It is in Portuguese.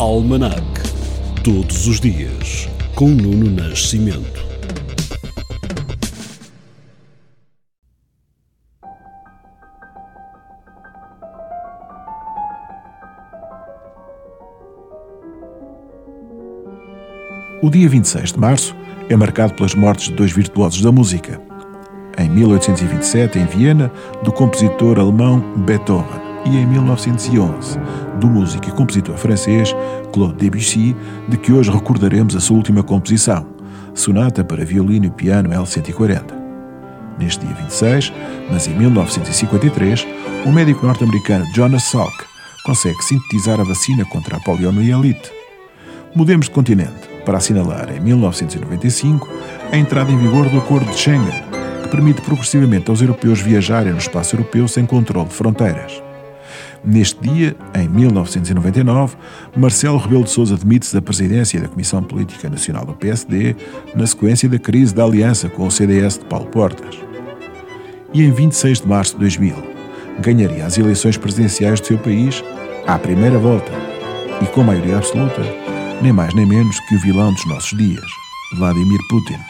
Almanac. Todos os dias, com Nuno Nascimento. O dia 26 de março é marcado pelas mortes de dois virtuosos da música. Em 1827, em Viena, do compositor alemão Beethoven, e em 1911, do músico e compositor francês Claude Debussy, de que hoje recordaremos a sua última composição, Sonata para Violino e Piano L140. Neste dia 26, mas em 1953, o médico norte-americano Jonas Salk consegue sintetizar a vacina contra a poliomielite. Mudemos de continente para assinalar, em 1995, a entrada em vigor do Acordo de Schengen, que permite progressivamente aos europeus viajarem no espaço europeu sem controle de fronteiras. Neste dia, em 1999, Marcelo Rebelo de Sousa demite-se da presidência da Comissão Política Nacional do PSD na sequência da crise da aliança com o CDS de Paulo Portas. E em 26 de março de 2000, ganharia as eleições presidenciais do seu país à primeira volta e com maioria absoluta, nem mais nem menos que o vilão dos nossos dias, Vladimir Putin.